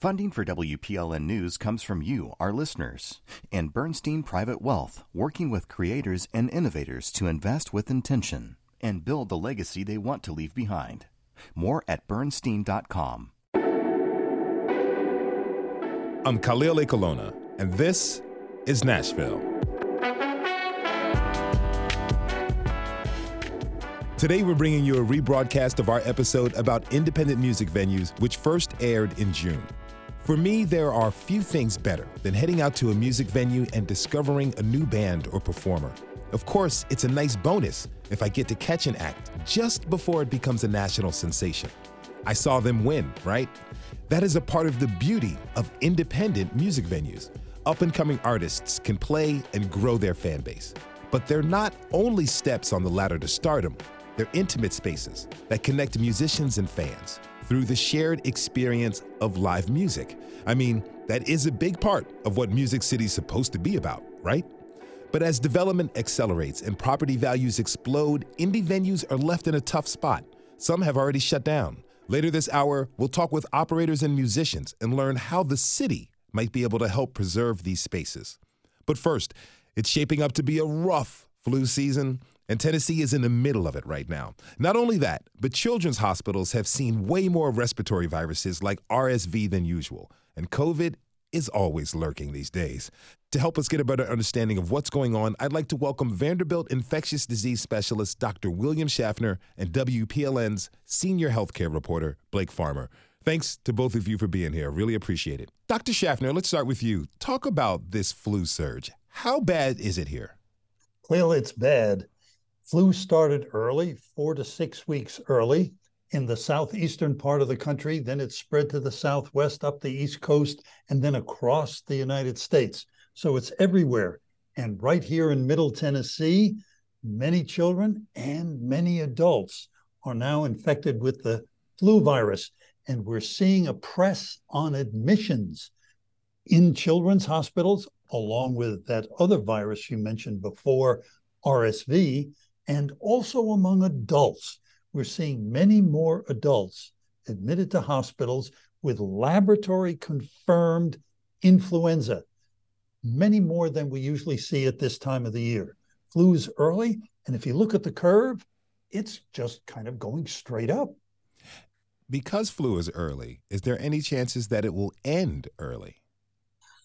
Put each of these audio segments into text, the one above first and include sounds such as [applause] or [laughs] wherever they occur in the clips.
Funding for WPLN News comes from you, our listeners, and Bernstein Private Wealth, working with creators and innovators to invest with intention and build the legacy they want to leave behind. More at bernstein.com. I'm Khalil Ekulona, and this is Nashville. Today, we're bringing you a rebroadcast of our episode about independent music venues, which first aired in June. For me, there are few things better than heading out to a music venue and discovering a new band or performer. Of course, it's a nice bonus if I get to catch an act just before it becomes a national sensation. I saw them win, right? That is a part of the beauty of independent music venues. Up and coming artists can play and grow their fan base. But they're not only steps on the ladder to stardom, they're intimate spaces that connect musicians and fans through the shared experience of live music. I mean, that is a big part of what Music City's supposed to be about, right? But as development accelerates and property values explode, indie venues are left in a tough spot. Some have already shut down. Later this hour, we'll talk with operators and musicians and learn how the city might be able to help preserve these spaces. But first, it's shaping up to be a rough flu season, and Tennessee is in the middle of it right now. Not only that, but children's hospitals have seen way more respiratory viruses like RSV than usual, and COVID is always lurking these days. To help us get a better understanding of what's going on, I'd like to welcome Vanderbilt infectious disease specialist Dr. William Schaffner and WPLN's senior healthcare reporter, Blake Farmer. Thanks to both of you for being here. Really appreciate it. Dr. Schaffner, let's start with you. Talk about this flu surge. How bad is it here? Well, it's bad. Flu started early, four to six weeks early in the southeastern part of the country. Then it spread to the southwest, up the east coast, and then across the United States. So it's everywhere. And right here in Middle Tennessee, many children and many adults are now infected with the flu virus. And we're seeing a press on admissions in children's hospitals, along with that other virus you mentioned before, RSV, and also among adults. We're seeing many more adults admitted to hospitals with laboratory confirmed influenza, many more than we usually see at this time of the year. Flu's early, and if you look at the curve, it's just kind of going straight up. Because flu is early, is there any chances that it will end early?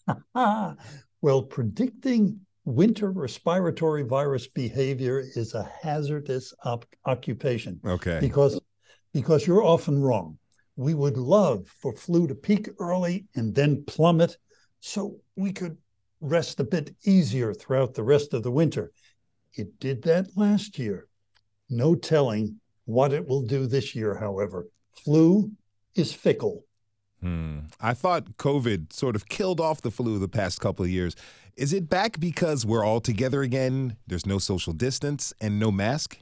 [laughs] well, predicting winter respiratory virus behavior is a hazardous op- occupation. Okay. Because because you're often wrong. We would love for flu to peak early and then plummet so we could rest a bit easier throughout the rest of the winter. It did that last year. No telling what it will do this year, however. Flu is fickle. Hmm. I thought COVID sort of killed off the flu the past couple of years. Is it back because we're all together again? There's no social distance and no mask?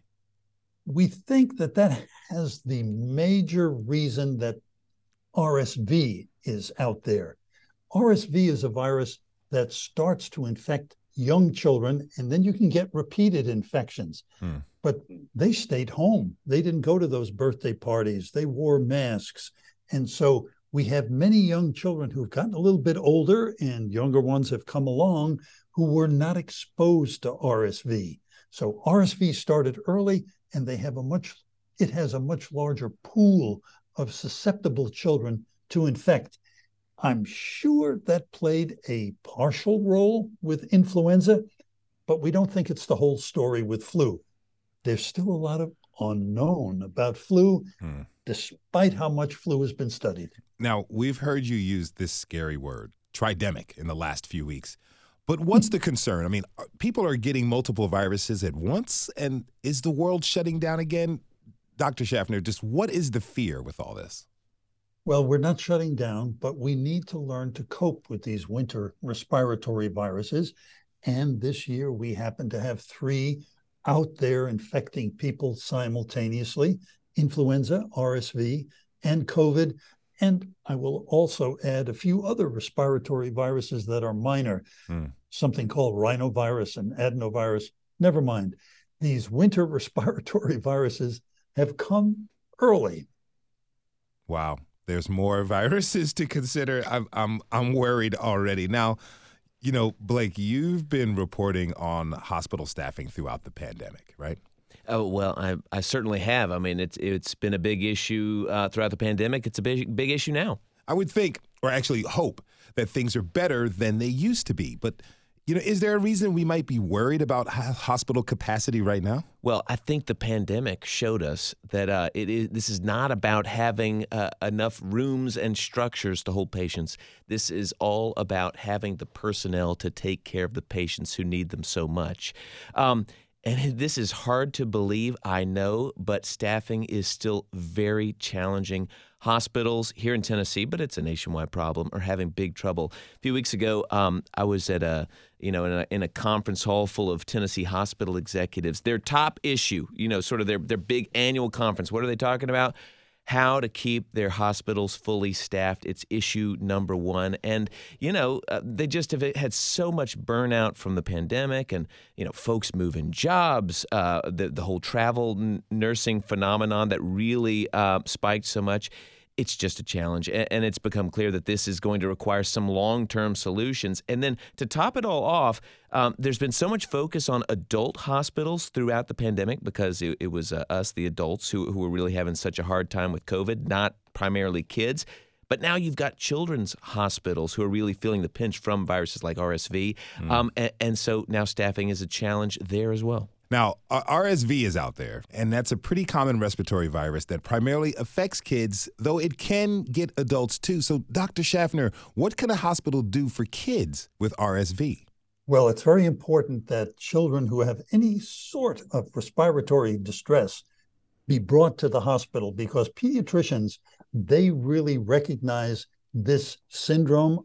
We think that that has the major reason that RSV is out there. RSV is a virus that starts to infect young children, and then you can get repeated infections. Hmm. But they stayed home. They didn't go to those birthday parties. They wore masks. And so we have many young children who've gotten a little bit older and younger ones have come along who were not exposed to RSV. So RSV started early and they have a much it has a much larger pool of susceptible children to infect. I'm sure that played a partial role with influenza, but we don't think it's the whole story with flu. There's still a lot of unknown about flu, hmm. Despite how much flu has been studied. Now, we've heard you use this scary word, tridemic, in the last few weeks. But what's the concern? I mean, people are getting multiple viruses at once, and is the world shutting down again? Dr. Schaffner, just what is the fear with all this? Well, we're not shutting down, but we need to learn to cope with these winter respiratory viruses. And this year, we happen to have three out there infecting people simultaneously influenza, RSV, and COVID. And I will also add a few other respiratory viruses that are minor, mm. something called rhinovirus and adenovirus. Never mind. These winter [laughs] respiratory viruses have come early. Wow. There's more [laughs] viruses to consider. I'm I'm I'm worried already. Now, you know, Blake, you've been reporting on hospital staffing throughout the pandemic, right? Oh well, I I certainly have. I mean, it's it's been a big issue uh, throughout the pandemic. It's a big big issue now. I would think, or actually hope, that things are better than they used to be. But you know, is there a reason we might be worried about hospital capacity right now? Well, I think the pandemic showed us that uh, it is, this is not about having uh, enough rooms and structures to hold patients. This is all about having the personnel to take care of the patients who need them so much. Um, and [laughs] this is hard to believe, I know, but staffing is still very challenging. Hospitals here in Tennessee, but it's a nationwide problem, are having big trouble. A few weeks ago, um, I was at a you know in a, in a conference hall full of Tennessee hospital executives. Their top issue, you know, sort of their their big annual conference. What are they talking about? How to keep their hospitals fully staffed. It's issue number one. And, you know, uh, they just have had so much burnout from the pandemic and, you know, folks moving jobs, uh, the, the whole travel n- nursing phenomenon that really uh, spiked so much it's just a challenge. And it's become clear that this is going to require some long term solutions. And then to top it all off, um, there's been so much focus on adult hospitals throughout the pandemic because it, it was uh, us, the adults, who, who were really having such a hard time with COVID, not primarily kids. But now you've got children's hospitals who are really feeling the pinch from viruses like RSV. Mm. Um, and, and so now staffing is a challenge there as well. Now, uh, RSV is out there, and that's a pretty common respiratory virus that primarily affects kids, though it can get adults too. So, Dr. Schaffner, what can a hospital do for kids with RSV? Well, it's very important that children who have any sort of respiratory distress be brought to the hospital because pediatricians, they really recognize this syndrome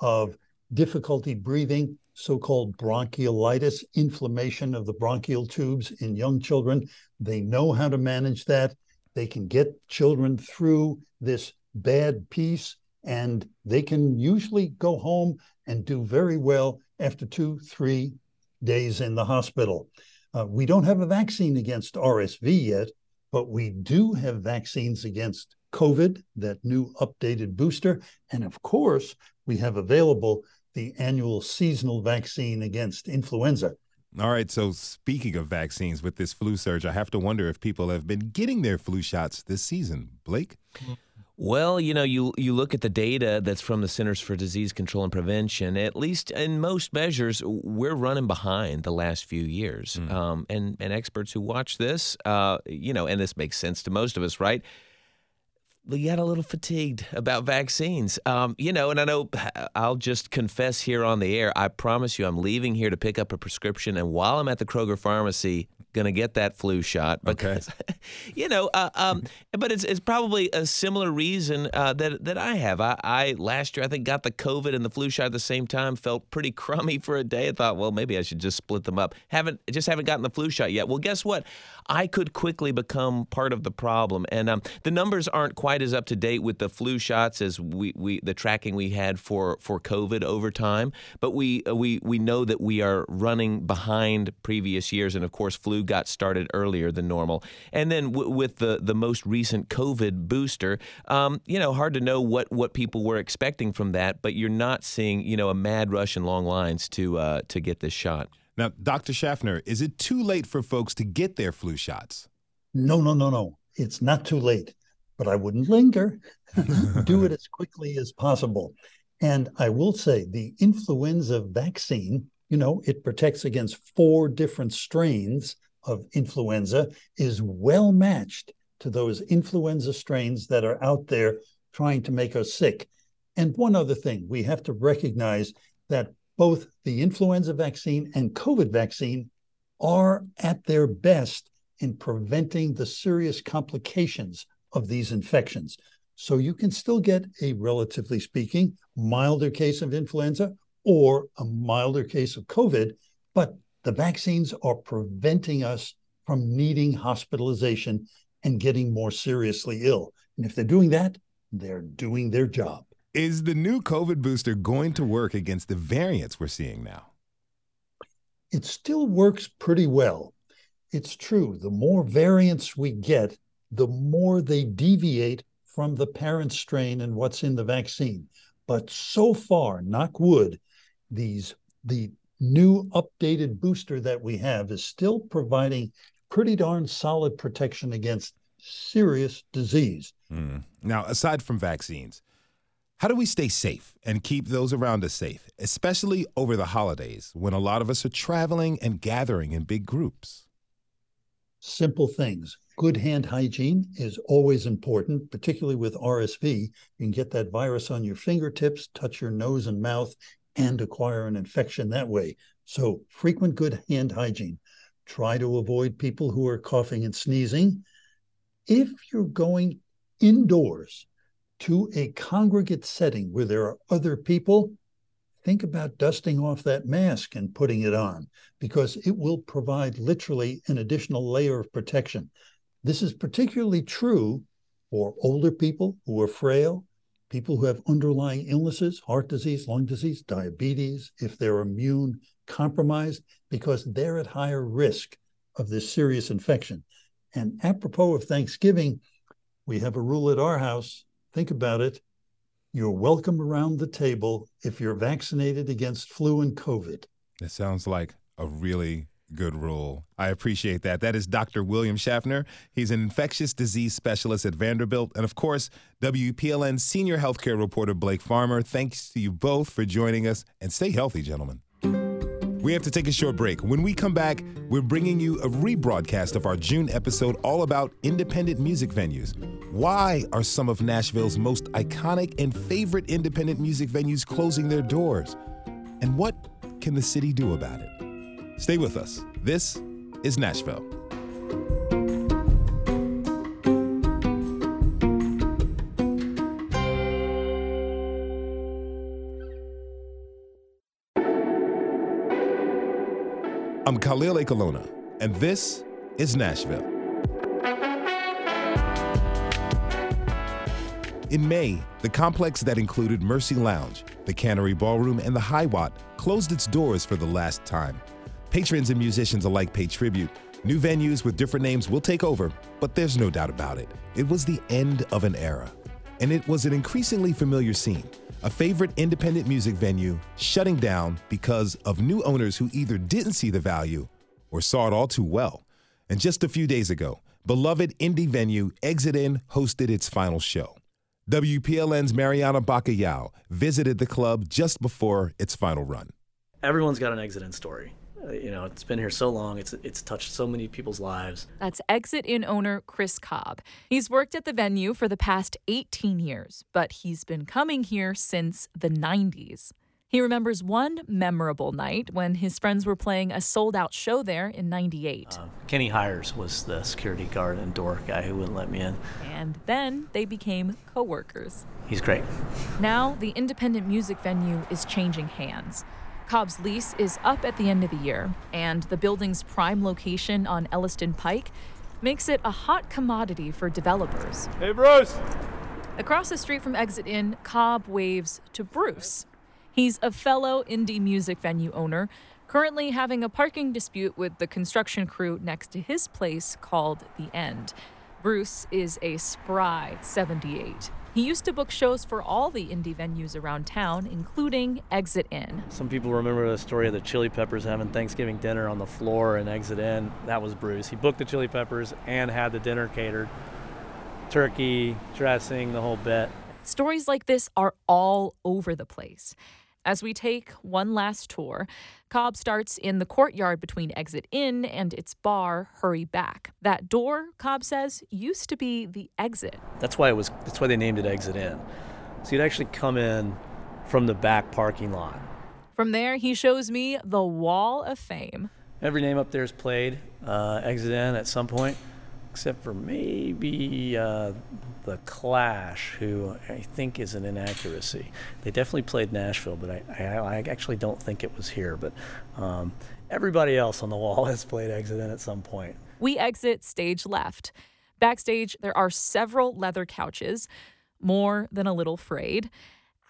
of difficulty breathing so-called bronchiolitis, inflammation of the bronchial tubes in young children. They know how to manage that. They can get children through this bad piece, and they can usually go home and do very well after two, three days in the hospital. Uh, we don't have a vaccine against RSV yet, but we do have vaccines against COVID, that new updated booster. And of course, we have available the annual seasonal vaccine against influenza. All right. So, speaking of vaccines, with this flu surge, I have to wonder if people have been getting their flu shots this season. Blake? Well, you know, you you look at the data that's from the Centers for Disease Control and Prevention. At least in most measures, we're running behind the last few years. Mm. Um, and and experts who watch this, uh, you know, and this makes sense to most of us, right? We got a little fatigued about vaccines. Um, you know, and I know [sighs] I'll just confess here on the air. I promise you, I'm leaving here to pick up a prescription, and while I'm at the Kroger pharmacy, going to get that flu shot because, okay. [laughs] you know, uh, um, but it's it's probably a similar reason uh, that that I have. I, I last year I think got the COVID and the flu shot at the same time. Felt pretty [laughs] crummy for a day. I thought, well, maybe I should just split them up. Haven't just haven't gotten the flu shot yet. Well, guess what? I could quickly become part of the problem, and um, the numbers aren't quite as up to date with the flu shots as we, we the tracking we had for for COVID over time. But we uh, we we know that we are running behind previous years, and of course, flu got started earlier than normal. And then w- with the, the most recent COVID booster, um, you know, hard to know what, what people were expecting from that, but you're not seeing, you know, a mad rush and long lines to, uh, to get this shot. Now, Dr. Schaffner, is it too late for folks to get their flu shots? No, no, no, no. It's not too late, but I wouldn't linger. [laughs] Do it as quickly as possible. And I will say the influenza vaccine, you know, it protects against four different strains of influenza is well matched to those influenza strains that are out there trying to make us sick. And one other thing, we have to recognize that both the influenza vaccine and COVID vaccine are at their best in preventing the serious complications of these infections. So you can still get a relatively speaking milder case of influenza or a milder case of COVID, but the vaccines are preventing us from needing hospitalization and getting more seriously ill. And if they're doing that, they're doing their job. Is the new COVID booster going to work against the variants we're seeing now? It still works pretty well. It's true. The more variants we get, the more they deviate from the parent strain and what's in the vaccine. But so far, knock wood, these the new updated booster that we have is still providing pretty darn solid protection against serious disease. Mm. Now, aside from vaccines, how do we stay safe and keep those around us safe, especially over the holidays when a lot of us are traveling and gathering in big groups? Simple things. Good hand hygiene is always important, particularly with RSV. You can get that virus on your fingertips, touch your nose and mouth, and acquire an infection that way. So, frequent good hand hygiene. Try to avoid people who are coughing and sneezing. If you're going indoors, to a congregate setting where there are other people, think about dusting off that mask and putting it on because it will provide literally an additional layer of protection. This is particularly true for older people who are frail, people who have underlying illnesses, heart disease, lung disease, diabetes, if they're immune compromised, because they're at higher risk of this serious infection. And apropos of Thanksgiving, we have a rule at our house think about it. You're welcome around the table if you're vaccinated against flu and COVID. That sounds like a really good rule. I appreciate that. That is Dr. William Schaffner. He's an infectious disease specialist at Vanderbilt. And of course, WPLN senior healthcare reporter Blake Farmer. Thanks to you both for joining us and stay healthy, gentlemen. We have to take a short break. When we come back, we're bringing you a rebroadcast of our June episode all about independent music venues. Why are some of Nashville's most iconic and favorite independent music venues closing their doors? And what can the city do about it? Stay with us. This is Nashville. Khalil Ekulona, and this is Nashville. In May, the complex that included Mercy Lounge, the Cannery Ballroom, and the High Hiwatt closed its doors for the last time. Patrons and musicians alike pay tribute. New venues with different names will take over, but there's no doubt about it. It was the end of an era. And it was an increasingly familiar scene a favorite independent music venue shutting down because of new owners who either didn't see the value or saw it all too well. And just a few days ago, beloved indie venue Exit In hosted its final show. WPLN's Mariana Bacallao visited the club just before its final run. Everyone's got an Exit In story. You know, it's been here so long. It's it's touched so many people's lives. That's Exit In owner Chris Cobb. He's worked at the venue for the past 18 years, but he's been coming here since the 90s. He remembers one memorable night when his friends were playing a sold out show there in 98. Uh, Kenny Hires was the security guard and door guy who wouldn't let me in. And then they became coworkers. He's great. Now, the independent music venue is changing hands. Cobb's lease is up at the end of the year, and the building's prime location on Elliston Pike makes it a hot commodity for developers. Hey, Bruce! Across the street from Exit In, Cobb waves to Bruce. He's a fellow indie music venue owner, currently having a parking dispute with the construction crew next to his place called The End. Bruce is a spry 78. He used to book shows for all the indie venues around town, including Exit In. Some people remember the story of the Chili Peppers having Thanksgiving dinner on the floor in Exit In. That was Bruce. He booked the Chili Peppers and had the dinner catered turkey, dressing, the whole bit. Stories like this are all over the place. As we take one last tour, Cobb starts in the courtyard between Exit In and its bar, Hurry Back. That door, Cobb says, used to be the exit. That's why it was that's why they named it Exit In. So you'd actually come in from the back parking lot. From there, he shows me the Wall of Fame. Every name up there is played, uh, Exit In at some point except for maybe uh, the Clash, who I think is an inaccuracy. They definitely played Nashville, but I, I, I actually don't think it was here. But um, everybody else on the wall [laughs] has played Exit In at some point. We exit stage left. Backstage, there are several leather couches, more than a little frayed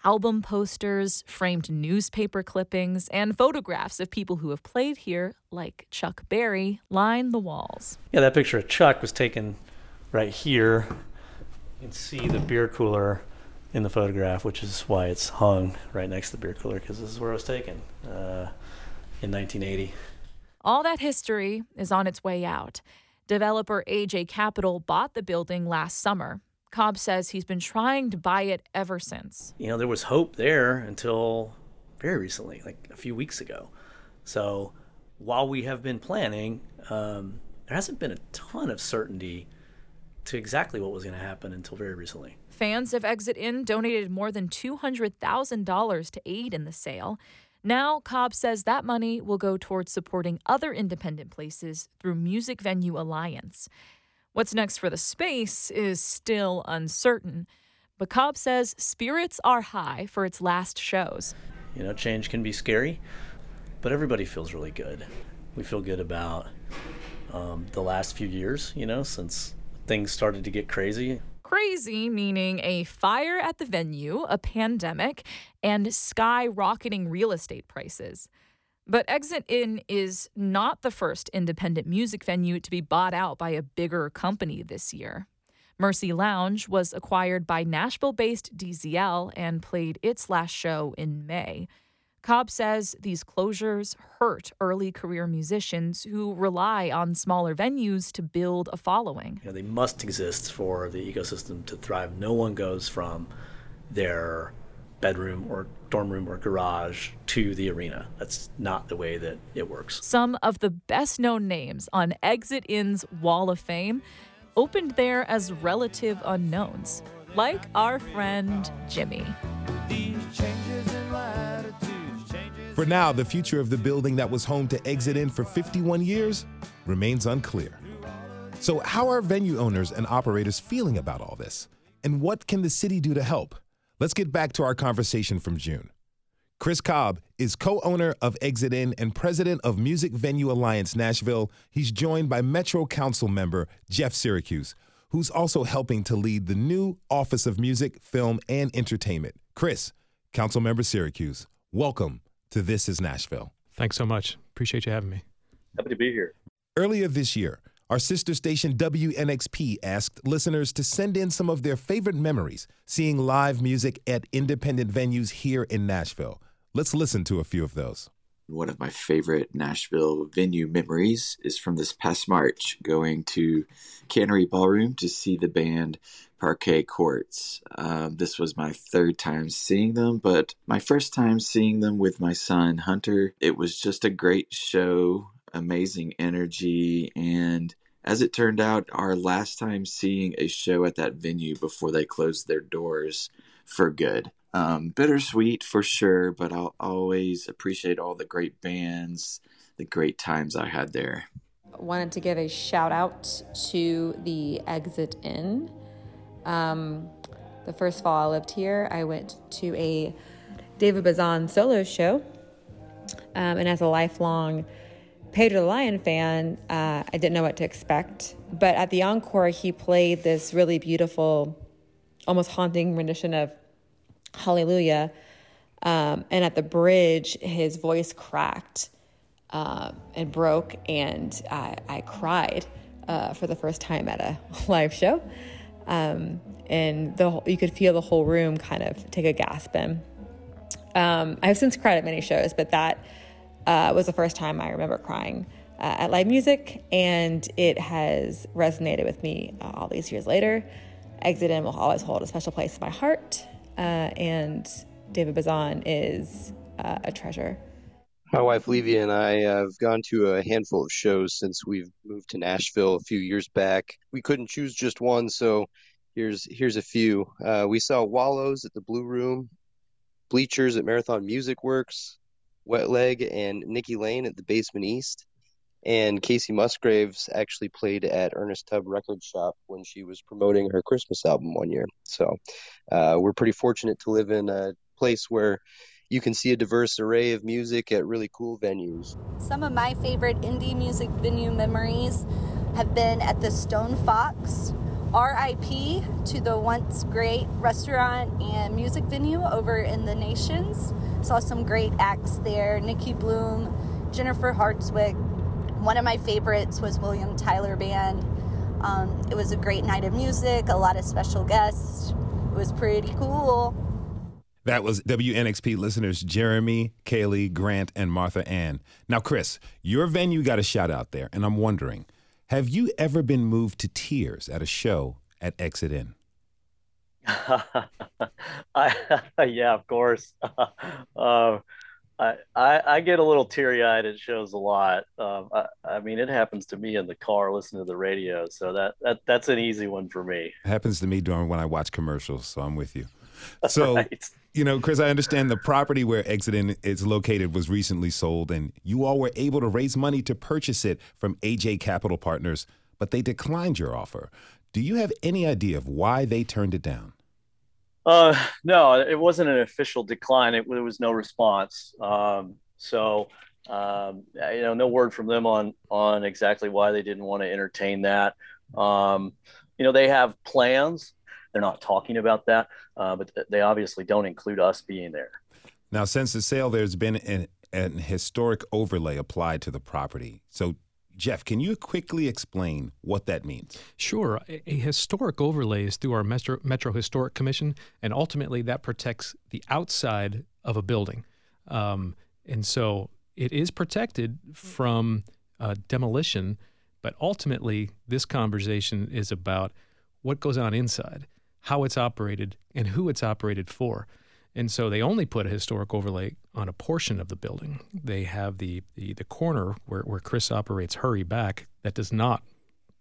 album posters, framed newspaper clippings, and photographs of people who have played here, like Chuck Berry, line the walls. Yeah, that picture of Chuck was taken right here. You can see the beer cooler in the photograph, which is why it's hung right next to the beer cooler, because this is where it was taken uh, in 1980. All that history is on its way out. Developer AJ Capital bought the building last summer. Cobb says he's been trying to buy it ever since. You know, there was hope there until very recently, like a few weeks ago. So while we have been planning, um, there hasn't been a ton of certainty to exactly what was going to happen until very recently. Fans of Exit In donated more than $200,000 to aid in the sale. Now, Cobb says that money will go towards supporting other independent places through Music Venue Alliance. What's next for the space is still uncertain, but Cobb says spirits are high for its last shows. You know, change can be scary, but everybody feels really good. We feel good about um, the last few years, you know, since things started to get crazy. Crazy meaning a fire at the venue, a pandemic, and skyrocketing real estate prices. But Exit In is not the first independent music venue to be bought out by a bigger company this year. Mercy Lounge was acquired by Nashville based DZL and played its last show in May. Cobb says these closures hurt early career musicians who rely on smaller venues to build a following. You know, they must exist for the ecosystem to thrive. No one goes from their bedroom or dorm room or garage to the arena. That's not the way that it works. Some of the best known names on Exit In's Wall of Fame opened there as relative unknowns, like our friend Jimmy. For now, the future of the building that was home to Exit In for 51 years remains unclear. So, how are venue owners and operators feeling about all this? And what can the city do to help? Let's get back to our conversation from June. Chris Cobb is co owner of Exit In and president of Music Venue Alliance Nashville. He's joined by Metro Council member Jeff Syracuse, who's also helping to lead the new Office of Music, Film, and Entertainment. Chris, Council member Syracuse, welcome to This is Nashville. Thanks so much. Appreciate you having me. Happy to be here. Earlier this year, our sister station WNXP asked listeners to send in some of their favorite memories seeing live music at independent venues here in Nashville. Let's listen to a few of those. One of my favorite Nashville venue memories is from this past March, going to Cannery Ballroom to see the band Parquet Courts. Um, this was my third time seeing them, but my first time seeing them with my son Hunter. It was just a great show, amazing energy, and as it turned out, our last time seeing a show at that venue before they closed their doors for good. Um, bittersweet for sure, but I'll always appreciate all the great bands, the great times I had there. Wanted to give a shout out to the Exit In. Um, the first fall I lived here, I went to a David Bazan solo show. Um, and as a lifelong Pedro the Lion fan, uh, I didn't know what to expect. But at the encore, he played this really beautiful, almost haunting rendition of Hallelujah. Um, and at the bridge, his voice cracked uh, and broke, and I, I cried uh, for the first time at a [laughs] live show. Um, and the you could feel the whole room kind of take a gasp in. Um, I've since cried at many shows, but that uh, was the first time I remember crying uh, at live music, and it has resonated with me uh, all these years later. Exit In will always hold a special place in my heart, uh, and David Bazan is uh, a treasure. My wife Levia and I have gone to a handful of shows since we've moved to Nashville a few years back. We couldn't choose just one, so here's here's a few. Uh, we saw Wallows at the Blue Room, Bleachers at Marathon Music Works, Wet Leg and Nikki Lane at the Basement East, and Kacey Musgraves actually played at Ernest Tubb Record Shop when she was promoting her Christmas album one year. So uh, we're pretty fortunate to live in a place where you can see a diverse array of music at really cool venues. Some of my favorite indie music venue memories have been at the Stone Fox. RIP to the once great restaurant and music venue over in the Nations. Saw some great acts there Nicki Bluhm, Jennifer Hartswick. One of my favorites was William Tyler Band. Um, it was a great night of music, a lot of special guests. It was pretty cool. That was WNXP listeners Jeremy, Kaylee, Grant, and Martha Ann. Now, Chris, your venue got a shout out there, and I'm wondering have you ever been moved to tears at a show at Exit In? [laughs] I, [laughs] yeah, of course. uh, [laughs] I, I, I get a little teary eyed at shows a lot. Um, I, I, mean, it happens to me in the car listening to the radio, so that, that that's an easy one for me. It happens to me during when I watch commercials, so I'm with you. So, right. You know, Chris, I understand the property where In is located was recently sold, and you all were able to raise money to purchase it from AJ Capital Partners, but they declined your offer. Do you have any idea of why they turned it down? Uh, no, it wasn't an official decline. It, there was no response. Um, so, um, you know, no word from them on on exactly why they didn't want to entertain that. Um, you know, they have plans. They're not talking about that, uh, but they obviously don't include us being there. Now, since the sale, there's been an, an historic overlay applied to the property. So, Jeff, can you quickly explain what that means? Sure. A, a historic overlay is through our Metro, Metro Historic Commission, and ultimately that protects the outside of a building. Um, and so it is protected from uh, demolition, but ultimately this conversation is about what goes on inside, how it's operated, and who it's operated for. And so they only put a historic overlay on a portion of the building. They have the the, the corner where, where Chris operates Hurry Back that does not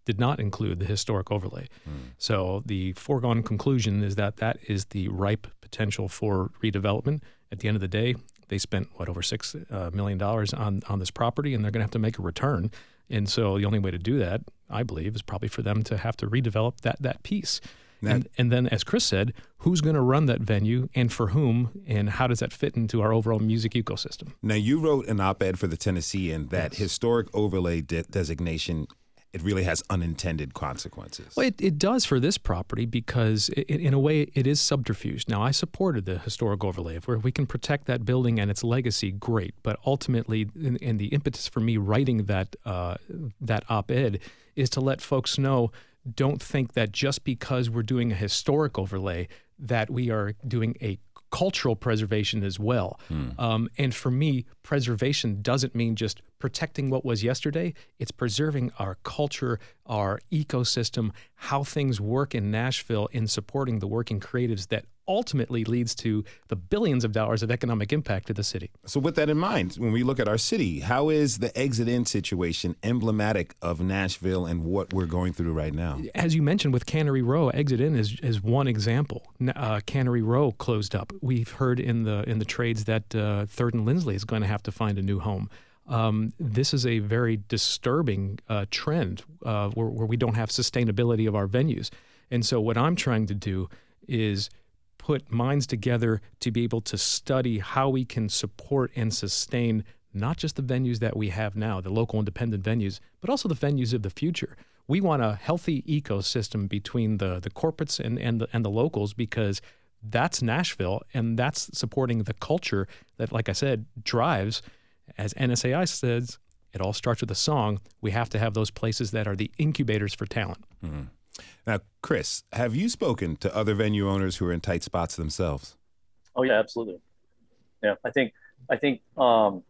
did not include the historic overlay. Mm. So the foregone conclusion is that that is the ripe potential for redevelopment. At the end of the day, they spent what over six uh, dollars on on this property, and they're going to have to make a return. And so the only way to do that, I believe, is probably for them to have to redevelop that that piece. And, and then, as Chris said, who's going to run that venue and for whom, and how does that fit into our overall music ecosystem? Now, you wrote an op ed for the Tennessean that yes. historic overlay de- designation it really has unintended consequences. Well, it, it does for this property because, it, in a way, it is subterfuge. Now, I supported the historic overlay. If we can protect that building and its legacy, great. But ultimately, and the impetus for me writing that uh, that op-ed is to let folks know don't think that just because we're doing a historic overlay that we are doing a cultural preservation as well. Hmm. Um, and for me, preservation doesn't mean just protecting what was yesterday, it's preserving our culture, our ecosystem, how things work in Nashville in supporting the working creatives that ultimately leads to the billions of dollars of economic impact to the city. So, with that in mind, when we look at our city, how is the exit in situation emblematic of Nashville and what we're going through right now? As you mentioned with Cannery Row, exit in is, is one example. Uh, Cannery Row closed up. We've heard in the in the trades that uh, Third and Lindsley is going to have to find a new home. Um, this is a very disturbing uh, trend uh, where, where we don't have sustainability of our venues. And so, what I'm trying to do is put minds together to be able to study how we can support and sustain not just the venues that we have now, the local independent venues, but also the venues of the future. We want a healthy ecosystem between the, the corporates and, and, the, and the locals because that's Nashville and that's supporting the culture that, like I said, drives, as NSAI says, it all starts with a song. We have to have those places that are the incubators for talent. Mm-hmm. Now, Chris, have you spoken to other venue owners who are in tight spots themselves? Oh yeah, absolutely. Yeah, I think I think um,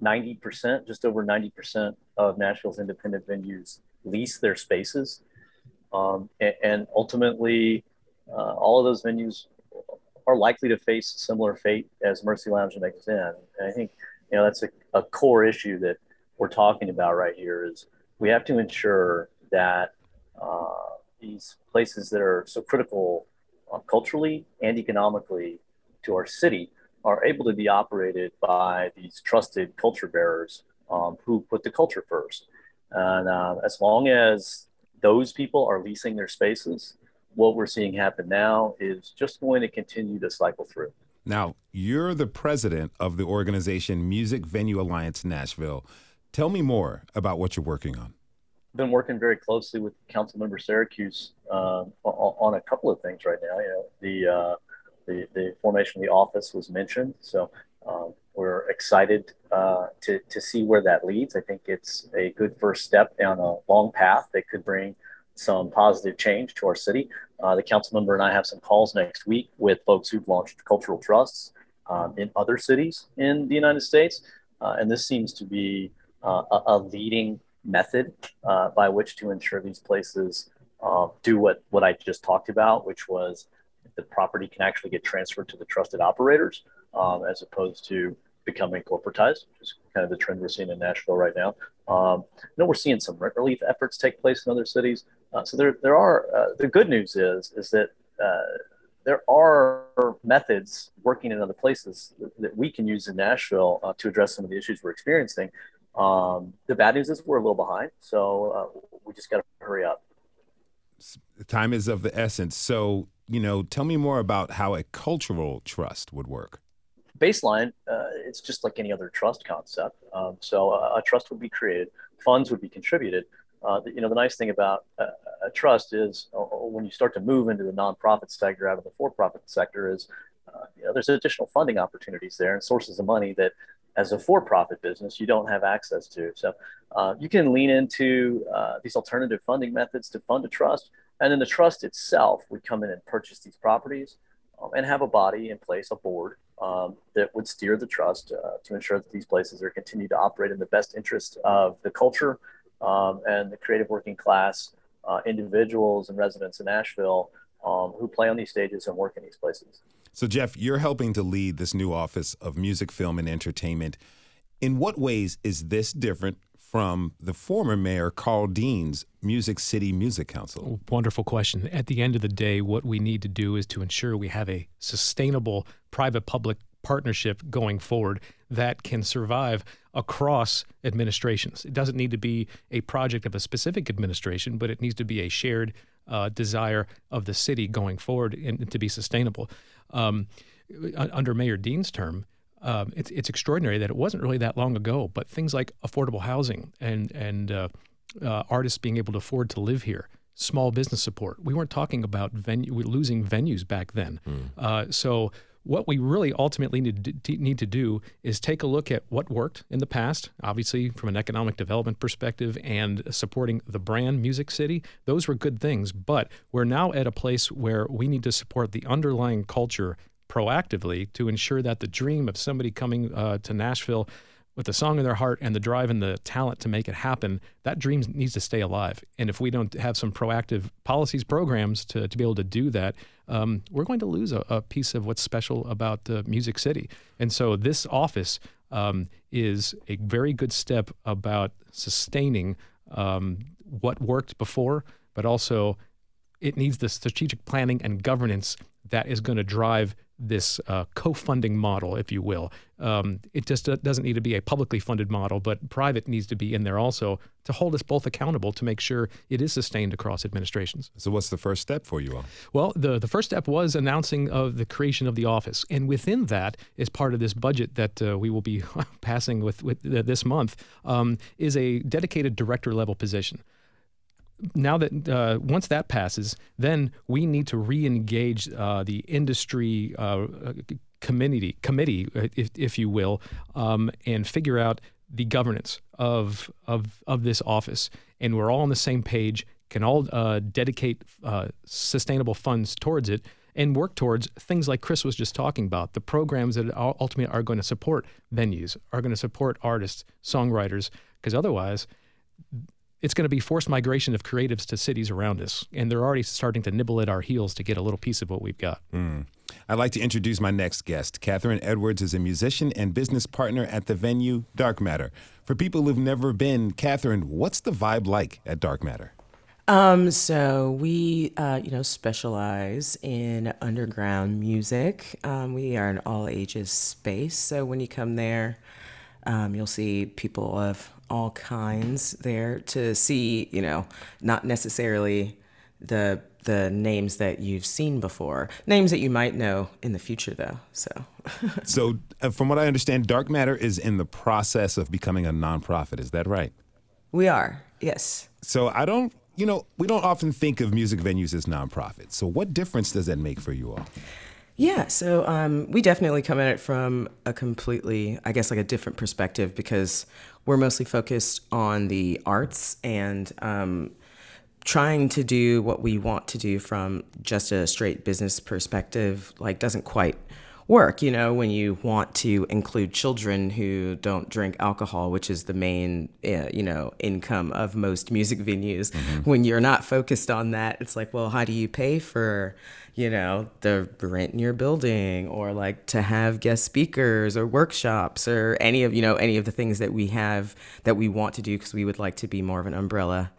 ninety percent, just over ninety percent of Nashville's independent venues lease their spaces, um, and, and, ultimately, uh, all of those venues are likely to face a similar fate as Mercy Lounge and Exit. And I think you know that's a, a core issue that we're talking about right here. Is we have to ensure that uh, these places that are so critical uh, culturally and economically to our city are able to be operated by these trusted culture bearers um, who put the culture first. And uh, as long as those people are leasing their spaces, what we're seeing happen now is just going to continue to cycle through. Now, you're the president of the organization Music Venue Alliance Nashville. Tell me more about what you're working on been working very closely with Councilmember Syracuse uh, on, a couple of things right now. You know, the uh, the, the formation of the office was mentioned, so um, we're excited uh, to to see where that leads. I think it's a good first step down a long path that could bring some positive change to our city. Uh, the council member and I have some calls next week with folks who've launched cultural trusts um, in other cities in the United States. Uh, and this seems to be uh, a, a, leading method uh, by which to ensure these places uh, do what, what I just talked about, which was the property can actually get transferred to the trusted operators um, as opposed to becoming corporatized, which is kind of the trend we're seeing in Nashville right now. Um, you know, we're seeing some rent relief efforts take place in other cities. Uh, so there, there are. Uh, the good news is, is that uh, there are methods working in other places that we can use in Nashville uh, to address some of the issues we're experiencing. Um, the bad news is we're a little behind, so uh, we just got to hurry up. Time is of the essence. So, you know, tell me more about how a cultural trust would work baseline, uh, it's just like any other trust concept. Um, so a, a, trust would be created, funds would be contributed. Uh, you know, the nice thing about a, a trust is uh, when you start to move into the nonprofit sector out of the for-profit sector is, uh, you know, there's additional funding opportunities there and sources of money that as a for-profit business you don't have access to. So uh, you can lean into uh, these alternative funding methods to fund a trust. And then the trust itself would come in and purchase these properties um, and have a body in place, a board um, that would steer the trust uh, to ensure that these places are continued to operate in the best interest of the culture um, and the creative working class uh, individuals and residents in Nashville um, who play on these stages and work in these places. So, Jeff, you're helping to lead this new office of music, film, and entertainment. In what ways is this different from the former mayor Karl Dean's Music City Music Council? Wonderful question. At the end of the day, what we need to do is to ensure we have a sustainable private public partnership going forward that can survive across administrations. It doesn't need to be a project of a specific administration, but it needs to be a shared uh, desire of the city going forward and to be sustainable. Um, under Mayor Dean's term, um, it's it's extraordinary that it wasn't really that long ago, but things like affordable housing and and uh, uh, artists being able to afford to live here, small business support. We weren't talking about venue, losing venues back then. Mm. Uh, so what we really ultimately need to, do is take a look at what worked in the past, obviously from an economic development perspective and supporting the brand Music City. Those were good things, but we're now at a place where we need to support the underlying culture proactively to ensure that the dream of somebody coming uh, to Nashville with the song in their heart and the drive and the talent to make it happen, that dream needs to stay alive. And if we don't have some proactive policies, programs to, to be able to do that, um, we're going to lose a, a, piece of what's special about Music City. And so this office um, is a very good step about sustaining um, what worked before, but also it needs the strategic planning and governance that is going to drive this uh, co-funding model, if you will. Um, it just doesn't need to be a publicly funded model, but private needs to be in there also to hold us both accountable to make sure it is sustained across administrations. So, what's the first step for you all? Well, the the first step was announcing of the creation of the office, and within that is part of this budget that uh, we will be [laughs] passing with with uh, this month um, is a dedicated director level position now that uh, once that passes, then we need to re-engage uh, the industry uh, committee, committee, uh, if, if you will, um, and figure out the governance of of of this office. And we're all on the same page. Can all uh, dedicate uh, sustainable funds towards it and work towards things like Chris was just talking about, the programs that ultimately are going to support venues, are going to support artists, songwriters, because otherwise it's going to be forced migration of creatives to cities around us, and they're already starting to nibble at our heels to get a little piece of what we've got. Mm. I'd like to introduce my next guest. Kathryn Edwards is a musician and business partner at the venue Dark Matter. For people who've never been, Kathryn, what's the vibe like at Dark Matter? Um, so we, uh, you know, specialize in underground music. Um, we are an all ages space. So when you come there, um, you'll see people of all kinds there to see, you know, not necessarily the the names that you've seen before, names that you might know in the future, though. So, [laughs] so uh, from what I understand, Dark Matter is in the process of becoming a nonprofit. Is that right? We are, yes. So I don't, you know, we don't often think of music venues as nonprofits. So what difference does that make for you all? Yeah, so um, we definitely come at it from a completely, I guess, like a different perspective because we're mostly focused on the arts and um, trying to do what we want to do from just a straight business perspective like doesn't quite work you know when you want to include children who don't drink alcohol which is the main uh, you know income of most music venues mm-hmm. when you're not focused on that it's like well how do you pay for you know the rent in your building or like to have guest speakers or workshops or any of you know any of the things that we have that we want to do because we would like to be more of an umbrella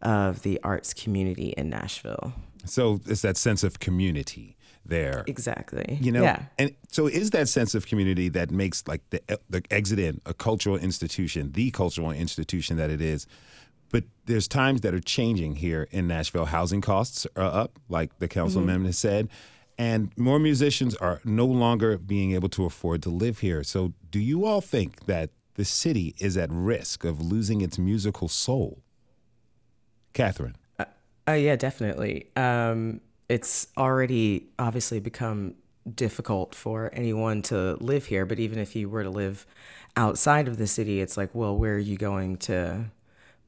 of the arts community in Nashville. So it's that sense of community there. Exactly. You know, yeah. and so is that sense of community that makes like the the Exit In a cultural institution, the cultural institution that it is. But there's times that are changing here in Nashville. Housing costs are up, like the councilman mm-hmm. has said, and more musicians are no longer being able to afford to live here. So, do you all think that the city is at risk of losing its musical soul? Kathryn. Uh, uh, yeah, definitely. Um, it's already obviously become difficult for anyone to live here, but even if you were to live outside of the city, it's like, well, where are you going to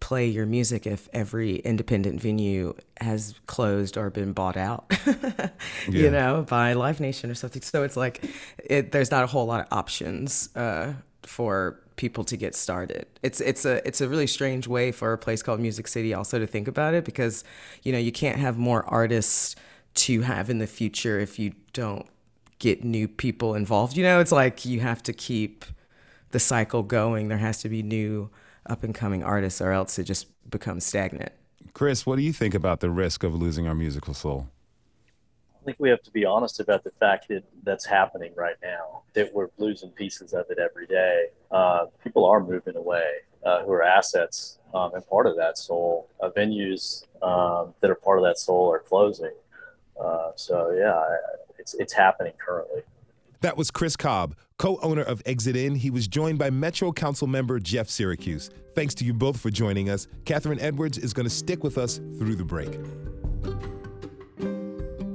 play your music if every independent venue has closed or been bought out, [laughs] yeah. you know, by Live Nation or something? So it's like, it, there's not a whole lot of options uh, for people to get started. It's it's a it's a really strange way for a place called Music City also to think about it because you know you can't have more artists to have in the future if you don't get new people involved. You know, it's like you have to keep the cycle going. There has to be new up and coming artists or else it just becomes stagnant. Chris, what do you think about the risk of losing our musical soul? I think we have to be honest about the fact that that's happening right now, that we're losing pieces of it every day. Uh, people are moving away uh, who are assets um, and part of that soul. Uh, venues um, that are part of that soul are closing. Uh, so, yeah, it's, it's happening currently. That was Chris Cobb, co owner of Exit In. He was joined by Metro Council member Jeff Syracuse. Thanks to you both for joining us. Kathryn Edwards is going to stick with us through the break.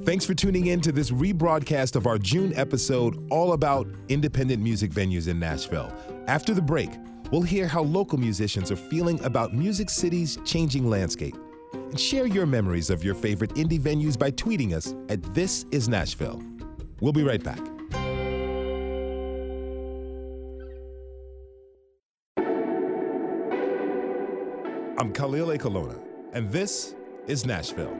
Thanks for tuning in to this rebroadcast of our June episode all about independent music venues in Nashville. After the break, we'll hear how local musicians are feeling about Music City's changing landscape. Share your memories of your favorite indie venues by tweeting us at This Is Nashville. We'll be right back. I'm Khalil Ekulona, and this is Nashville.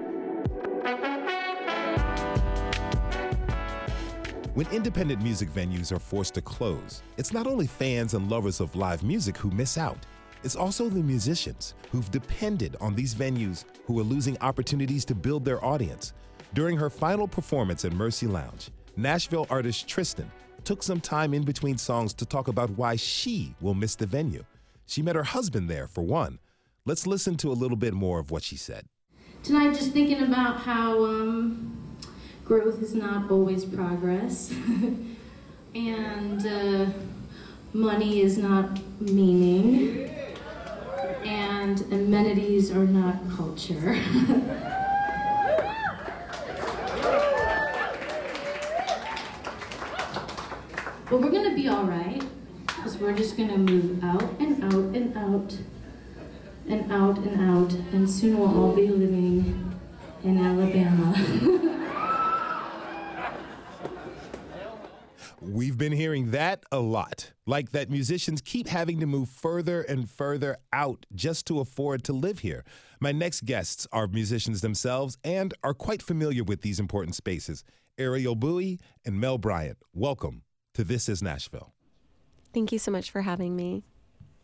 When independent music venues are forced to close, it's not only fans and lovers of live music who miss out, it's also the musicians who've depended on these venues who are losing opportunities to build their audience. During her final performance at Mercy Lounge, Nashville artist Tristen took some time in between songs to talk about why she will miss the venue. She met her husband there, for one. Let's listen to a little bit more of what she said. Tonight, just thinking about how um, growth is not always progress, [laughs] and uh, money is not meaning, and amenities are not culture. [laughs] but we're gonna be all right, because we're just gonna move out and out and out and out and out, and soon we'll all be living in Alabama. [laughs] We've been hearing that a lot. Like that musicians keep having to move further and further out just to afford to live here. My next guests are musicians themselves and are quite familiar with these important spaces. Ariel Bui and Mel Bryant, welcome to This Is Nashville. Thank you so much for having me.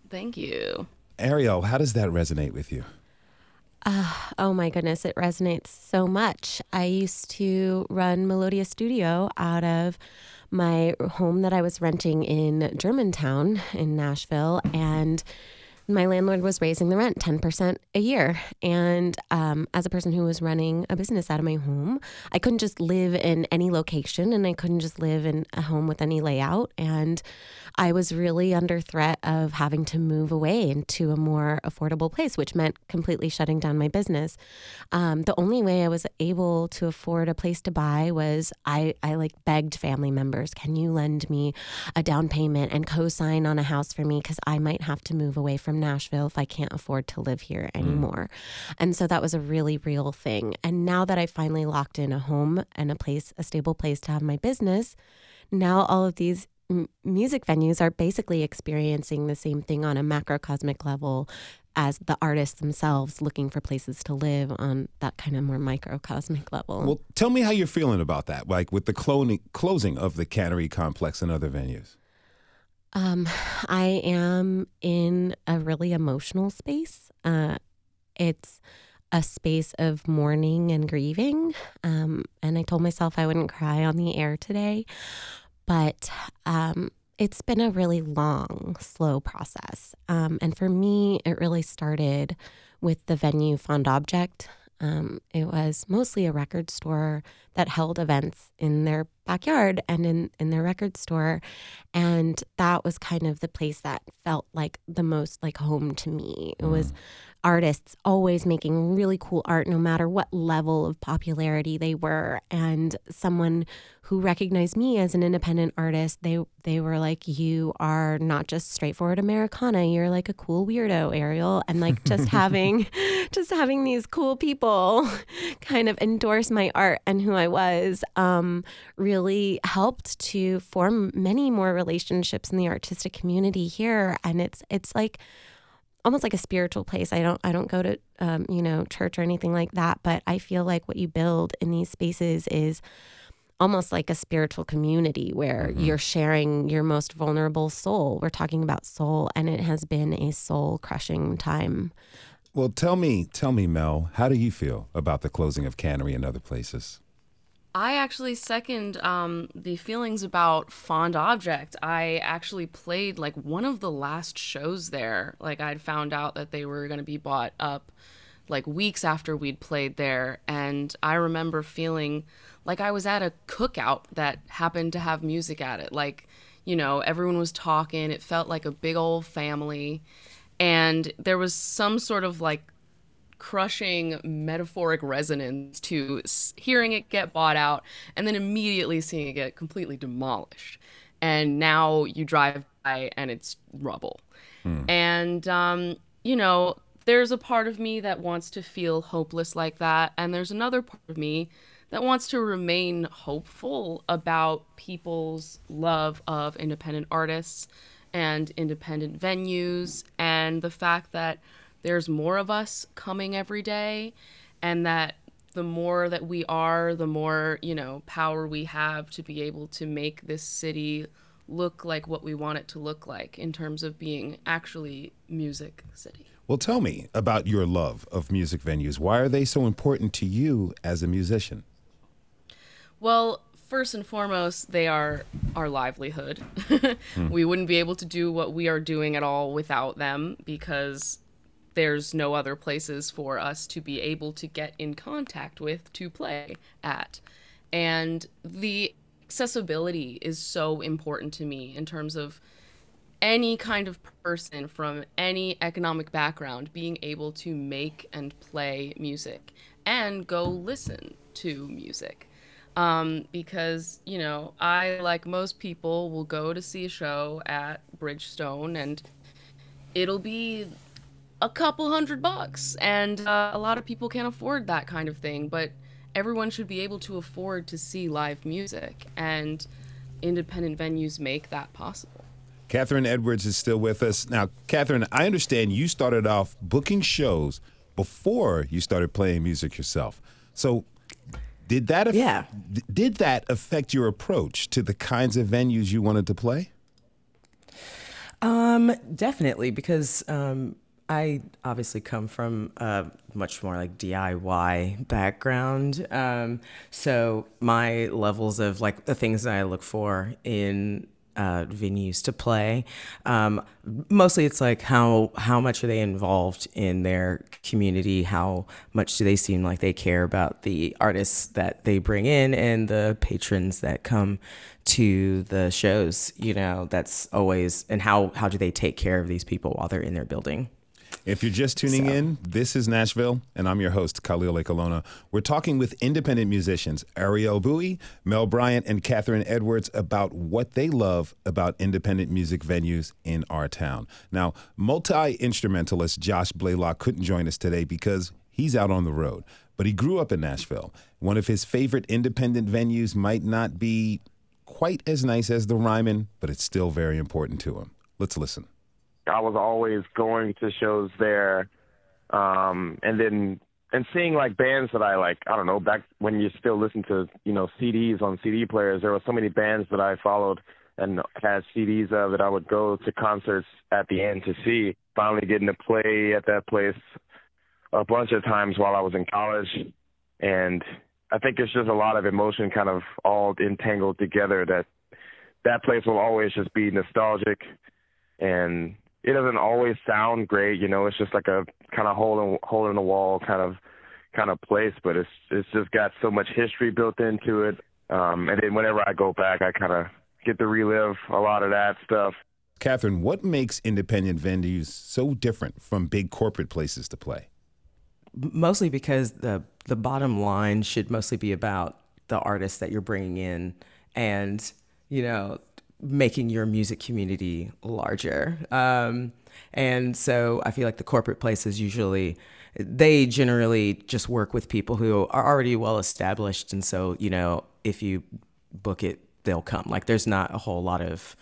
Thank you. Ariel, how does that resonate with you? Uh, oh my goodness, it resonates so much. I used to run Melodia Studio out of my home that I was renting in Germantown in Nashville. And my landlord was raising the rent 10% a year. And um, as a person who was running a business out of my home, I couldn't just live in any location and I couldn't just live in a home with any layout. And I was really under threat of having to move away into a more affordable place, which meant completely shutting down my business. Um, the only way I was able to afford a place to buy was I, I like begged family members, can you lend me a down payment and co sign on a house for me? Because I might have to move away from from Nashville if I can't afford to live here anymore. Mm. And so that was a really real thing. And now that I finally locked in a home and a place, a stable place to have my business, now all of these m- music venues are basically experiencing the same thing on a macrocosmic level as the artists themselves looking for places to live on that kind of more microcosmic level. Well, tell me how you're feeling about that, like with the cloning, closing of the Cannery Complex and other venues. Um, I am in a really emotional space. Uh, it's a space of mourning and grieving. Um, and I told myself I wouldn't cry on the air today, but um, it's been a really long, slow process. Um, and for me, it really started with the venue Fond Object. Um, it was mostly a record store that held events in their backyard and in, in their record store. And that was kind of the place that felt like the most like home to me. It was mm artists always making really cool art no matter what level of popularity they were and someone who recognized me as an independent artist they they were like you are not just straightforward americana you're like a cool weirdo ariel and like just [laughs] having [laughs] just having these cool people [laughs] kind of endorse my art and who i was um, really helped to form many more relationships in the artistic community here and it's it's like almost like a spiritual place. I don't I don't go to um, you know church or anything like that, but I feel like what you build in these spaces is almost like a spiritual community where mm-hmm. you're sharing your most vulnerable soul. We're talking about soul, and it has been a soul crushing time. Well, tell me, tell me, Mel, how do you feel about the closing of Cannery and other places? I actually second um, the feelings about Fond Object. I actually played like one of the last shows there. Like I'd found out that they were going to be bought up like weeks after we'd played there. And I remember feeling like I was at a cookout that happened to have music at it. Like, you know, everyone was talking. It felt like a big old family. And there was some sort of like crushing metaphoric resonance to hearing it get bought out and then immediately seeing it get completely demolished. And now you drive by and it's rubble. Hmm. And, um, you know, there's a part of me that wants to feel hopeless like that. And there's another part of me that wants to remain hopeful about people's love of independent artists and independent venues and the fact that there's more of us coming every day and that the more that we are the more you know power we have to be able to make this city look like what we want it to look like in terms of being actually music city. Well tell me about your love of music venues. Why are they so important to you as a musician? Well first and foremost they are our livelihood. Mm. [laughs] we wouldn't be able to do what we are doing at all without them because there's no other places for us to be able to get in contact with to play at. And the accessibility is so important to me in terms of any kind of person from any economic background being able to make and play music and go listen to music. Um, because, you know, I, like most people, will go to see a show at Bridgestone and it'll be a couple hundred bucks. And uh, a lot of people can't afford that kind of thing, but everyone should be able to afford to see live music. And independent venues make that possible. Kathryn Edwards is still with us. Now, Kathryn, I understand you started off booking shows before you started playing music yourself. So, did that af- yeah. did that affect your approach to the kinds of venues you wanted to play? Um, definitely, because um, I obviously come from a much more like DIY background. Um, so my levels of like the things that I look for in uh, venues to play. Um, mostly, it's like how how much are they involved in their community? How much do they seem like they care about the artists that they bring in and the patrons that come to the shows? You know, that's always and how how do they take care of these people while they're in their building? If you're just tuning so. in, this is Nashville, and I'm your host, Khalil Ekulona. We're talking with independent musicians Ariel Bui, Mel Bryant, and Kathryn Edwards about what they love about independent music venues in our town. Now, multi instrumentalist Josh Blaylock couldn't join us today because he's out on the road, but he grew up in Nashville. One of his favorite independent venues might not be quite as nice as the Ryman, but it's still very important to him. Let's listen. I was always going to shows there, um, and then and seeing like bands that I like. I don't know back when you still listen to you know CDs on CD players. There were so many bands that I followed and had CDs of that I would go to concerts at the end to see. Finally getting to play at that place a bunch of times while I was in college, and I think it's just a lot of emotion kind of all entangled together that that place will always just be nostalgic and it doesn't always sound great, you know, it's just like a kind of hole in hole in the wall kind of kind of place, but it's it's just got so much history built into it. Um and then whenever I go back I kind of get to relive a lot of that stuff. Kathryn, what makes independent venues so different from big corporate places to play? Mostly because the the bottom line should mostly be about the artists that you're bringing in and you know making your music community larger. Um, and so I feel like the corporate places usually they generally just work with people who are already well established and so, you know, if you book it, they'll come. Like there's not a whole lot of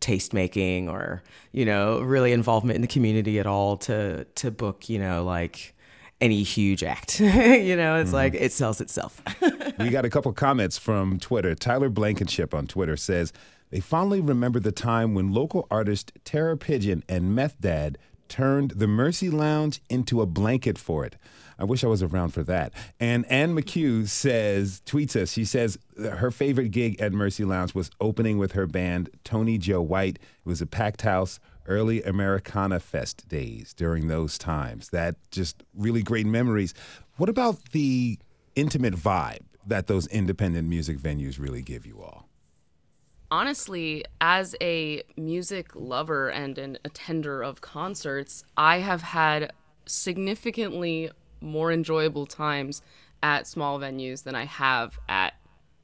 taste making or, you know, really involvement in the community at all to to book, you know, like any huge act. [laughs] you know, it's mm-hmm. like it sells itself. [laughs] we got a couple comments from Twitter. Tyler Blankenship on Twitter says they fondly remember the time when local artist Tara Pigeon and Meth Dad turned the Mercy Lounge into a blanket for it. I wish I was around for that. And Ann McHugh says, tweets us, she says her favorite gig at Mercy Lounge was opening with her band, Tony Joe White. It was a packed house, early Americana Fest days during those times. That just really great memories. What about the intimate vibe that those independent music venues really give you all? Honestly, as a music lover and an attender of concerts, I have had significantly more enjoyable times at small venues than I have at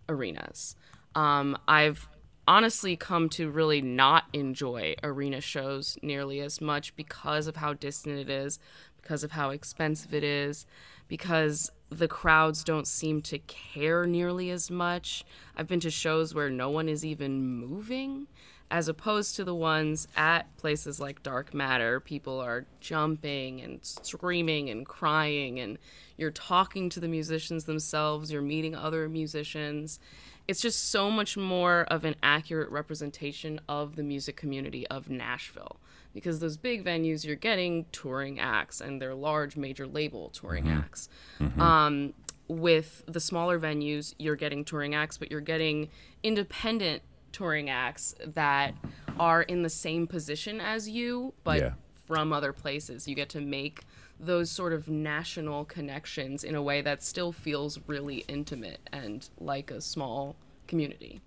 arenas. Um, I've honestly come to really not enjoy arena shows nearly as much because of how distant it is, because of how expensive it is, because the crowds don't seem to care nearly as much. I've been to shows where no one is even moving, as opposed to the ones at places like DRKMTTR. People are jumping and screaming and crying, and you're talking to the musicians themselves, you're meeting other musicians. It's just so much more of an accurate representation of the music community of Nashville because those big venues you're getting touring acts and they're large major label touring mm-hmm. acts mm-hmm. Um, with the smaller venues you're getting touring acts but you're getting independent touring acts that are in the same position as you but yeah. From other places you get to make those sort of national connections in a way that still feels really intimate and like a small community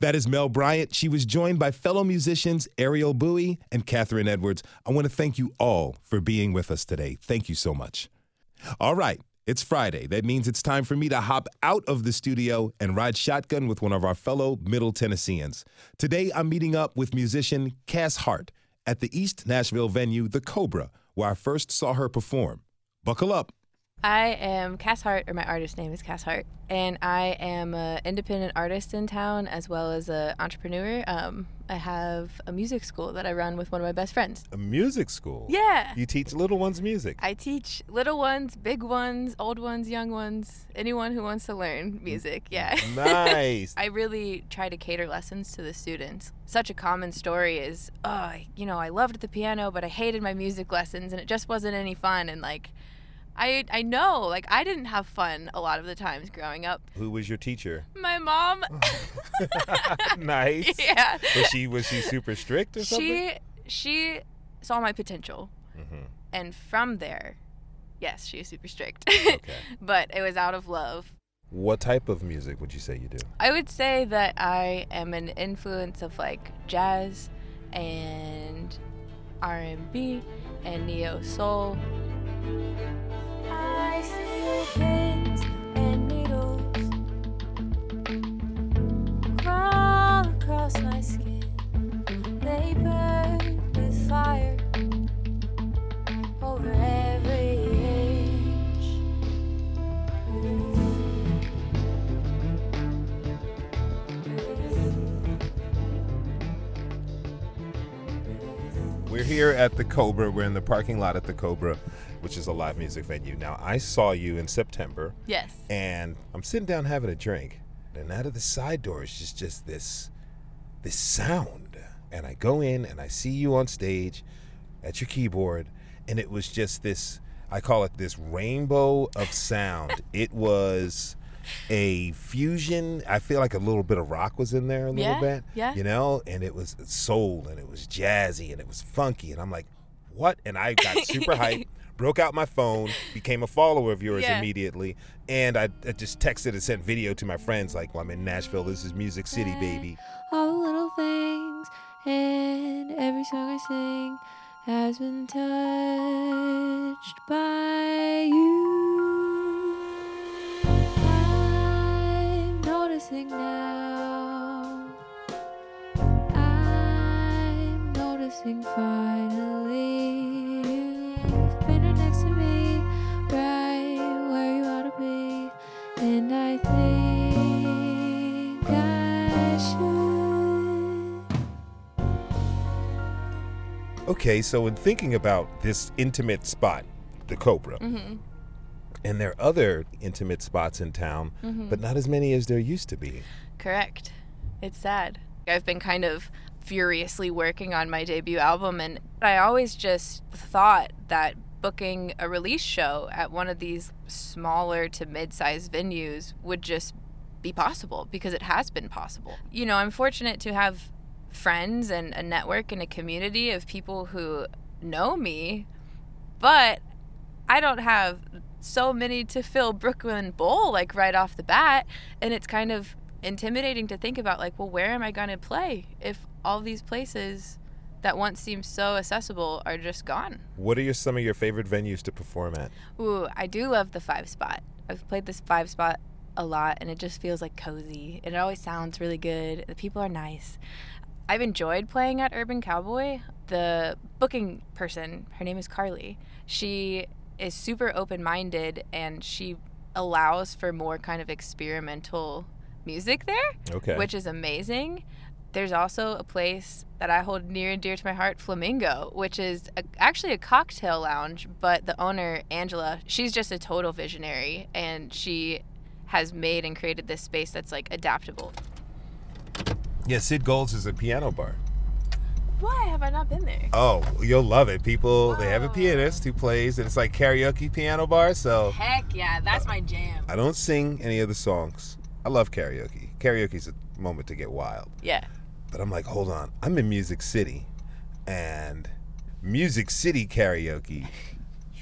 that is Mel Bryant. She was joined by fellow musicians Ariel Bui and Kathryn Edwards. I want to thank you all for being with us today. Thank you so much. All right. It's Friday. That means it's time for me to hop out of the studio and ride shotgun with one of our fellow Middle Tennesseans. Today, I'm meeting up with musician Cass Hart at the East Nashville venue, The Cobra, where I first saw her perform. Buckle up. I am Cass Hart, or my artist name is Cass Hart, and I am an independent artist in town as well as an entrepreneur. Um, I have a music school that I run with one of my best friends. A music school? Yeah. You teach little ones music? I teach little ones, big ones, old ones, young ones, anyone who wants to learn music. Yeah. Nice. [laughs] I really try to cater lessons to the students. Such a common story is, oh, you know, I loved the piano, but I hated my music lessons and it just wasn't any fun. And like, I I know, like I didn't have fun a lot of the times growing up. Who was your teacher? My mom. [laughs] [laughs] nice. Yeah. Was she was she super strict or something? She she saw my potential, mm-hmm. and from there, yes, she was super strict. okay. [laughs] but it was out of love. What type of music would you say you do? I would say that I am an influence of like jazz and R&B, and neo soul. We're here at the Cobra. We're in the parking lot at the Cobra, which is a live music venue. Now, I saw you in September. Yes. And I'm sitting down having a drink, and out of the side door is just just this this sound. And I go in and I see you on stage at your keyboard, and it was just this I call it this rainbow of sound. [laughs] it was a fusion. I feel like a little bit of rock was in there a little Yeah, bit. yeah. You know, and it was soul and it was jazzy and it was funky. And I'm like, what? And I got super [laughs] hyped, broke out my phone, became a follower of yours Yeah. immediately. And I, I just texted and sent video to my friends like, well, I'm in Nashville. This is Music City, baby. all the little things and every song I sing has been touched by you. I'm noticing now. I'm noticing finally. Okay, so in thinking about this intimate spot, the Cobra, Mm-hmm. and there are other intimate spots in town, Mhm. but not as many as there used to be. Correct. It's sad. I've been kind of furiously working on my debut album, and I always just thought that booking a release show at one of these smaller to mid sized venues would just be possible because it has been possible. You know, I'm fortunate to have friends and a network and a community of people who know me, but I don't have so many to fill Brooklyn Bowl like right off the bat, and it's kind of intimidating to think about like, well, where am I going to play if all these places that once seemed so accessible are just gone? What are your, some of your favorite venues to perform at? Ooh, I do love the five spot. I've played this five spot a lot and it just feels like cozy and it always sounds really good. The people are nice. I've enjoyed playing at Urban Cowboy. The booking person, her name is Carly. She is super open minded and she allows for more kind of experimental music there, Okay. which is amazing. There's also a place that I hold near and dear to my heart, Flamingo, which is a, actually a cocktail lounge, but the owner, Angela, she's just a total visionary and she has made and created this space that's like adaptable. Yeah, Sid Gold's is a piano bar. Why have I not been there? Oh, you'll love it. People, they have a oh. pianist who plays, and it's like karaoke piano bar. So Heck yeah, that's uh, my jam. I don't sing any of the songs. I love karaoke. Karaoke's a moment to get wild. Yeah. But I'm like, hold on. I'm in Music City, and Music City karaoke. [laughs]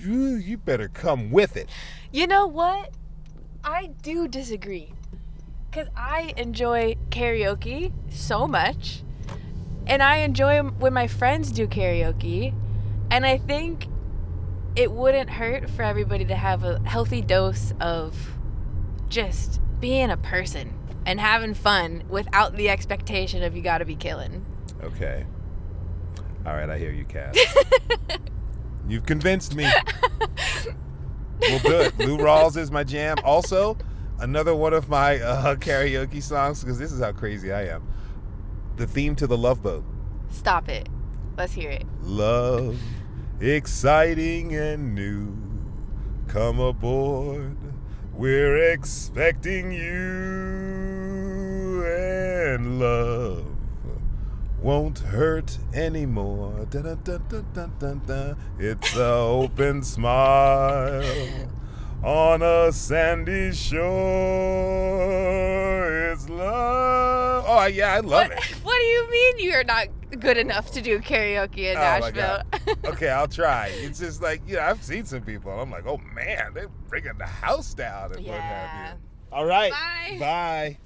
You, you better come with it. You know what? I do disagree. Because I enjoy karaoke so much. And I enjoy when my friends do karaoke. And I think it wouldn't hurt for everybody to have a healthy dose of just being a person and having fun without the expectation of you gotta be killing. Okay. All right, I hear you, Cass. [laughs] You've convinced me. [laughs] well, good. Lou Rawls is my jam. Also, another one of my uh, karaoke songs because this is how crazy I am. The theme to the Love Boat. Stop it. Let's hear it. Love, exciting and new. Come aboard. We're expecting you. And love won't hurt anymore. Dun, dun, dun, dun, dun, dun, dun. It's a open smile on a sandy shore. It's love. Oh, yeah, I love it. [laughs] What do you mean you're not good enough to do karaoke in Oh, Nashville? [laughs] okay, I'll try. It's just like, you know, I've seen some people. I'm like, oh man, they're bringing the house down and what have you. All right. Bye.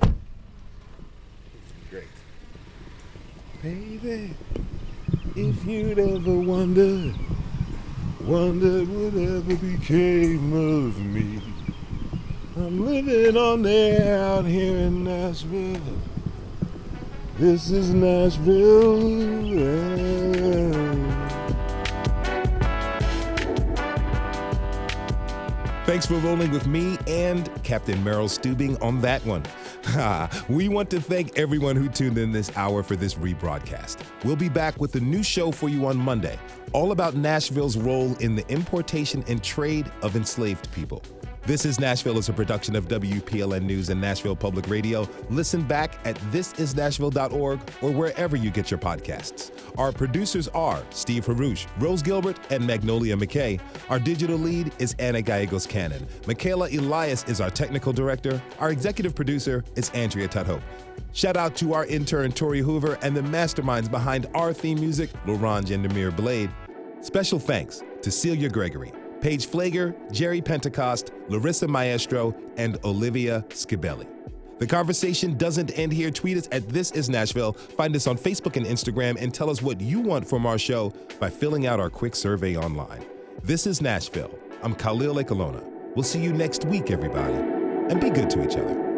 Bye. Great. Baby, If you'd ever wondered, wondered whatever became of me. I'm living on there out here in Nashville. This is Nashville. Thanks for rolling with me and Captain Merrill Stubing on that one. [laughs] we want to thank everyone who tuned in this hour for this rebroadcast. We'll be back with a new show for you on Monday, all about Nashville's role in the importation and trade of enslaved people. This is Nashville is a production of WPLN News and Nashville Public Radio. Listen back at thisisnashville.org or wherever you get your podcasts. Our producers are Steve Haruch, Rose Gilbert, and Magnolia McKay. Our digital lead is Anna Gallegos Cannon. Michaela Elias is our technical director. Our executive producer is Andrea Tudhope. Shout out to our intern Tori Hoover and the masterminds behind our theme music, Laurent and Blade. Special thanks to Celia Gregory. Paige Flager, Jerry Pentecost, Larissa Maestro, and Olivia Scibelli. The conversation doesn't end here. Tweet us at This Is Nashville. Find us on Facebook and Instagram and tell us what you want from our show by filling out our quick survey online. This is Nashville. I'm Khalil Ekulona. We'll see you next week, everybody. And be good to each other.